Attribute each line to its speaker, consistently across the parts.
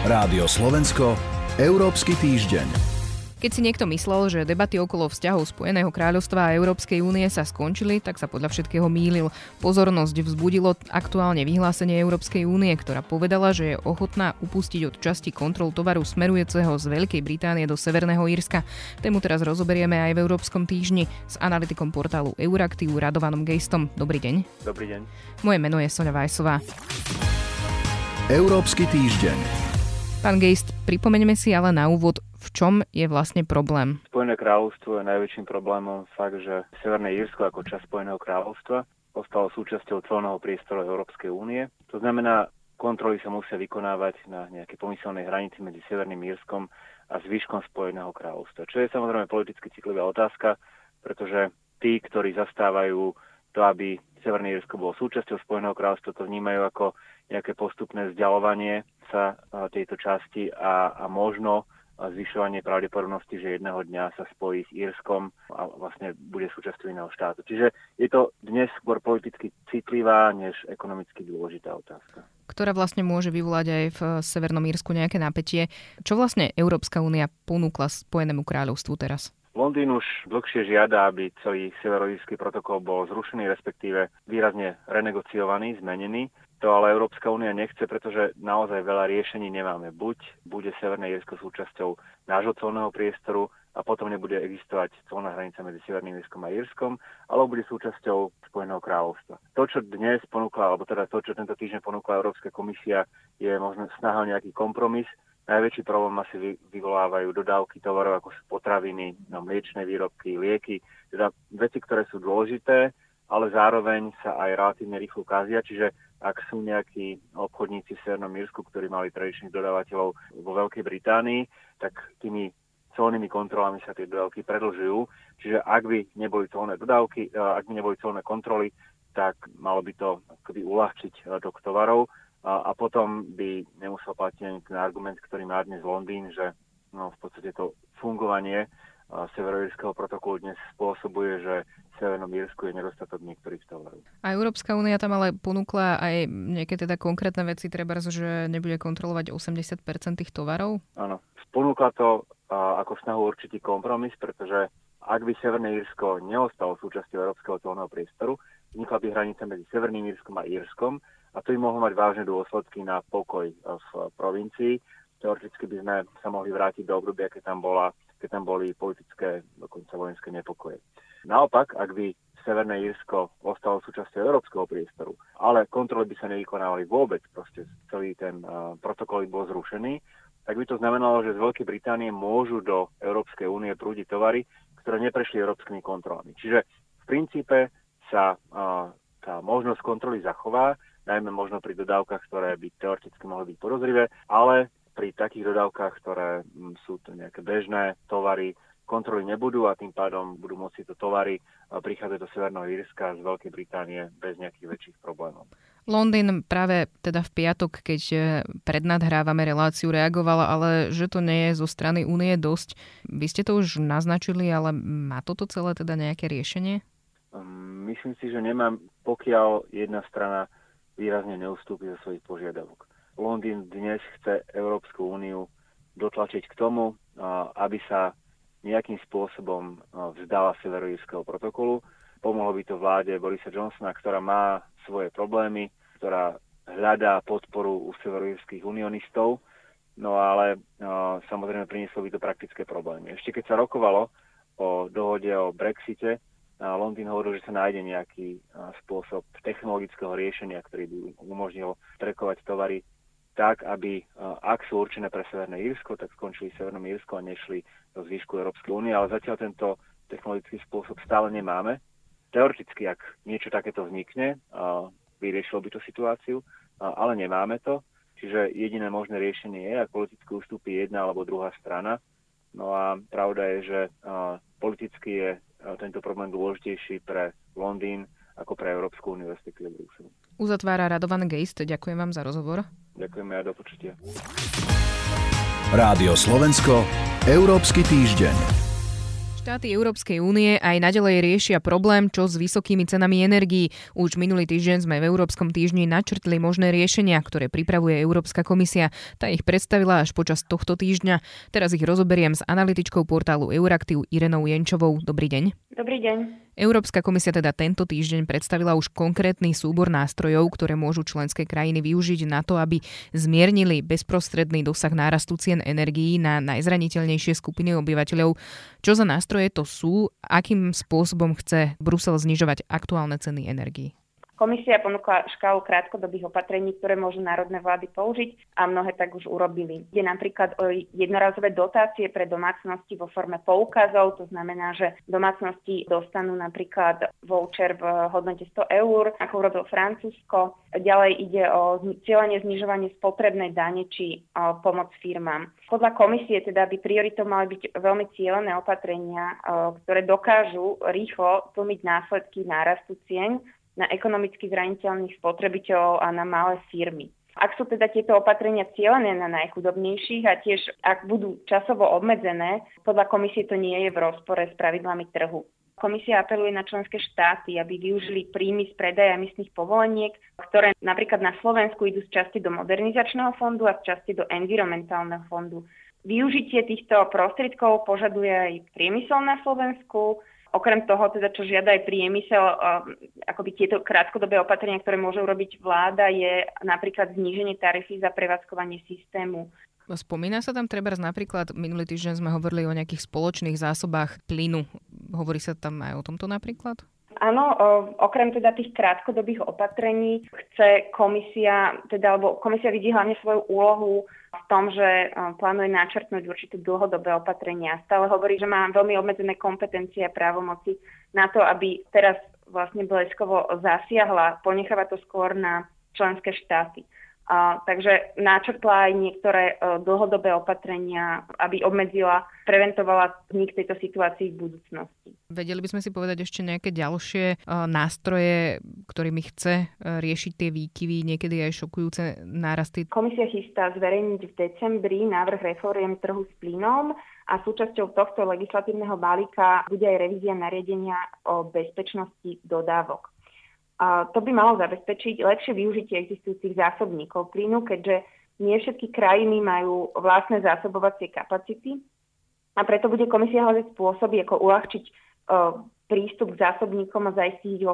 Speaker 1: Rádio Slovensko, Európsky týždeň.
Speaker 2: Keď si niekto myslel, že debaty okolo vzťahov Spojeného kráľovstva a Európskej únie sa skončili, tak sa podľa všetkého mýlil. Pozornosť vzbudilo aktuálne vyhlásenie Európskej únie, ktorá povedala, že je ochotná upustiť od časti kontrol tovaru smerujúceho z Veľkej Británie do Severného Írska. Tému teraz rozoberieme aj v Európskom týždni s analytikom portálu Euraktiv Radovanom Gejstom. Dobrý deň.
Speaker 3: Dobrý deň.
Speaker 2: Moje meno je Sonja Vajsová.
Speaker 1: Európsky týždeň.
Speaker 2: Pán Geist, pripomeňme si ale na úvod, v čom je vlastne problém?
Speaker 3: Spojené kráľovstvo je najväčším problémom fakt, že Severné Írsko ako časť Spojeného kráľovstva ostalo súčasťou celného priestoru Európskej únie. To znamená, kontroly sa musia vykonávať na nejakej pomyselnej hranici medzi Severným Írskom a zvyškom Spojeného kráľovstva. Čo je samozrejme politicky citlivá otázka, pretože tí, ktorí zastávajú to, aby Severné Írsko bolo súčasťou Spojeného kráľovstva, to vnímajú ako nejaké postupné vzdialovanie sa tejto časti a, a možno zvyšovanie pravdepodobnosti, že jedného dňa sa spojí s Írskom a vlastne bude súčasťou iného štátu. Čiže je to dnes skôr politicky citlivá, než ekonomicky dôležitá otázka.
Speaker 2: Ktorá vlastne môže vyvolať aj v Severnom Írsku nejaké napätie. Čo vlastne Európska únia ponúkla Spojenému kráľovstvu teraz?
Speaker 3: Londýn už dlhšie žiada, aby celý severoírsky protokol bol zrušený, respektíve výrazne renegociovaný, zmenený. To ale Európska únia nechce, pretože naozaj veľa riešení nemáme. Buď bude Severné Írsko súčasťou nášho colného priestoru a potom nebude existovať colná hranica medzi Severným Írskom a Írskom, alebo bude súčasťou Spojeného kráľovstva. To, čo dnes ponúkla, alebo teda to, čo tento týždeň ponúkla Európska komisia, je možno snaha nejaký kompromis. Najväčší problém asi vyvolávajú dodávky tovarov, ako sú potraviny, no, mliečne výrobky, lieky, teda veci, ktoré sú dôležité, ale zároveň sa aj relatívne rýchlo kázia, čiže ak sú nejakí obchodníci v Severnom Mírsku, ktorí mali tradičných dodávateľov vo Veľkej Británii, tak tými colnými kontrolami sa tie dodávky predlžujú. Čiže ak by neboli colné dodávky, e, ak by neboli colné kontroly, tak malo by to akoby uľahčiť e, tok tovarov a, a potom by nemusel platiť ten argument, ktorý má dnes Londýn, že no, v podstate to fungovanie severoírskeho protokolu dnes spôsobuje, že Severnom Írsku je nedostatok niektorých tovarov.
Speaker 2: A Európska únia tam ale ponúkla aj nejaké teda konkrétne veci, treba, že nebude kontrolovať 80% tých tovarov?
Speaker 3: Áno, ponúkla to ako snahu určitý kompromis, pretože ak by Severné Írsko neostalo súčasťou Európskeho colného priestoru, vznikla by hranica medzi Severným Írskom a Írskom a to by mohlo mať vážne dôsledky na pokoj v provincii. Teoreticky by sme sa mohli vrátiť do obdobia, keď tam bola keď tam boli politické, dokonca vojenské nepokoje. Naopak, ak by Severné Írsko ostalo súčasťou európskeho priestoru, ale kontroly by sa nevykonávali vôbec, proste celý ten uh, protokol bol zrušený, tak by to znamenalo, že z Veľkej Británie môžu do Európskej únie prúdiť tovary, ktoré neprešli európskymi kontrolami. Čiže v princípe sa uh, tá možnosť kontroly zachová, najmä možno pri dodávkach, ktoré by teoreticky mohli byť podozrivé, ale pri takých dodávkach, ktoré sú to nejaké bežné tovary, kontroly nebudú a tým pádom budú môcť to tovary prichádzať do Severného Írska z Veľkej Británie bez nejakých väčších problémov.
Speaker 2: Londýn práve teda v piatok, keď e, prednadhrávame reláciu, reagovala, ale že to nie je zo strany únie dosť. Vy ste to už naznačili, ale má toto celé teda nejaké riešenie?
Speaker 3: Um, myslím si, že nemám, pokiaľ jedna strana výrazne neustúpi zo svojich požiadavok. Londýn dnes chce Európsku úniu dotlačiť k tomu, aby sa nejakým spôsobom vzdala severoírskeho protokolu. Pomohlo by to vláde Borisa Johnsona, ktorá má svoje problémy, ktorá hľadá podporu u severoírskych unionistov, no ale samozrejme prinieslo by to praktické problémy. Ešte keď sa rokovalo o dohode o Brexite, Londýn hovoril, že sa nájde nejaký spôsob technologického riešenia, ktorý by umožnil trekovať tovary tak, aby ak sú určené pre Severné Írsko, tak skončili v Severnom Írsku a nešli do zvyšku Európskej únie, ale zatiaľ tento technologický spôsob stále nemáme. Teoreticky, ak niečo takéto vznikne, vyriešilo by to situáciu, ale nemáme to. Čiže jediné možné riešenie je, ak politicky ustúpi jedna alebo druhá strana. No a pravda je, že politicky je tento problém dôležitejší pre Londýn ako pre Európsku úniu, respektíve Brusel.
Speaker 2: Uzatvára Radovan Geist. Ďakujem vám za rozhovor.
Speaker 3: Ďakujeme a do počutia.
Speaker 1: Rádio Slovensko, Európsky týždeň.
Speaker 2: Štáty Európskej únie aj naďalej riešia problém, čo s vysokými cenami energií. Už minulý týždeň sme v Európskom týždni načrtli možné riešenia, ktoré pripravuje Európska komisia. Tá ich predstavila až počas tohto týždňa. Teraz ich rozoberiem s analytičkou portálu Euraktiv Irenou Jenčovou. Dobrý deň.
Speaker 4: Dobrý deň.
Speaker 2: Európska komisia teda tento týždeň predstavila už konkrétny súbor nástrojov, ktoré môžu členské krajiny využiť na to, aby zmiernili bezprostredný dosah nárastu cien energií na najzraniteľnejšie skupiny obyvateľov. Čo za nástroje to sú? Akým spôsobom chce Brusel znižovať aktuálne ceny energií?
Speaker 4: Komisia ponúkla škálu krátkodobých opatrení, ktoré môžu národné vlády použiť a mnohé tak už urobili. Ide napríklad o jednorazové dotácie pre domácnosti vo forme poukazov, to znamená, že domácnosti dostanú napríklad voucher v hodnote 100 eur, ako urobil Francúzsko. Ďalej ide o cieľenie znižovanie spotrebnej dane či pomoc firmám. Podľa komisie teda by prioritou mali byť veľmi cieľené opatrenia, ktoré dokážu rýchlo tlmiť následky nárastu cien na ekonomicky zraniteľných spotrebiteľov a na malé firmy. Ak sú teda tieto opatrenia cieľené na najchudobnejších a tiež ak budú časovo obmedzené, podľa komisie to nie je v rozpore s pravidlami trhu. Komisia apeluje na členské štáty, aby využili príjmy z predaja emisných povoleniek, ktoré napríklad na Slovensku idú z časti do modernizačného fondu a z časti do environmentálneho fondu. Využitie týchto prostriedkov požaduje aj priemysel na Slovensku, Okrem toho, teda, čo žiada aj priemysel, akoby tieto krátkodobé opatrenia, ktoré môže urobiť vláda, je napríklad zníženie tarify za prevádzkovanie systému.
Speaker 2: Spomína sa tam treba napríklad, minulý týždeň sme hovorili o nejakých spoločných zásobách plynu. Hovorí sa tam aj o tomto napríklad?
Speaker 4: Áno, okrem teda tých krátkodobých opatrení chce komisia, teda, alebo komisia vidí hlavne svoju úlohu v tom, že plánuje načrtnúť určité dlhodobé opatrenia. Stále hovorí, že má veľmi obmedzené kompetencie a právomoci na to, aby teraz vlastne bleskovo zasiahla, ponecháva to skôr na členské štáty. A, takže načrtla aj niektoré uh, dlhodobé opatrenia, aby obmedzila, preventovala vznik tejto situácii v budúcnosti.
Speaker 2: Vedeli by sme si povedať ešte nejaké ďalšie uh, nástroje, ktorými chce uh, riešiť tie výkyvy, niekedy aj šokujúce nárasty?
Speaker 4: Komisia chystá zverejniť v decembri návrh reforiem trhu s plynom a súčasťou tohto legislatívneho balíka bude aj revízia nariadenia o bezpečnosti dodávok. To by malo zabezpečiť lepšie využitie existujúcich zásobníkov plynu, keďže nie všetky krajiny majú vlastné zásobovacie kapacity a preto bude komisia hľadať spôsoby, ako uľahčiť prístup k zásobníkom a zaistiť ich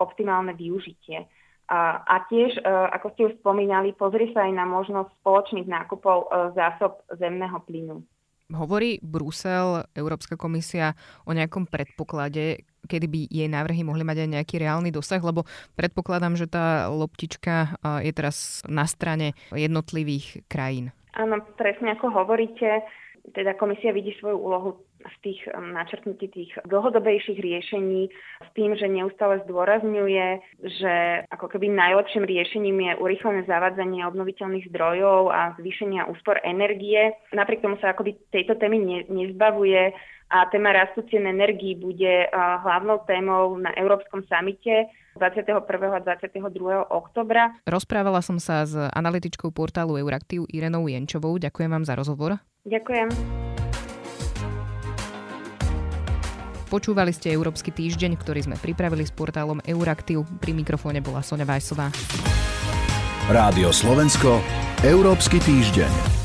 Speaker 4: optimálne využitie. A, tiež, ako ste už spomínali, pozrie sa aj na možnosť spoločných nákupov zásob zemného plynu.
Speaker 2: Hovorí Brusel, Európska komisia o nejakom predpoklade, kedy by jej návrhy mohli mať aj nejaký reálny dosah, lebo predpokladám, že tá loptička je teraz na strane jednotlivých krajín.
Speaker 4: Áno, presne ako hovoríte, teda komisia vidí svoju úlohu v tých načrtnutí tých dlhodobejších riešení s tým, že neustále zdôrazňuje, že ako keby najlepším riešením je urýchlené zavádzanie obnoviteľných zdrojov a zvýšenia úspor energie. Napriek tomu sa akoby tejto témy ne, nezbavuje a téma rastu cien energií bude hlavnou témou na Európskom samite 21. a 22. oktobra.
Speaker 2: Rozprávala som sa s analytičkou portálu Euraktiv Irenou Jenčovou. Ďakujem vám za rozhovor.
Speaker 4: Ďakujem.
Speaker 2: Počúvali ste Európsky týždeň, ktorý sme pripravili s portálom Euraktiv. Pri mikrofóne bola Sonja Vajsová.
Speaker 1: Rádio Slovensko, Európsky týždeň.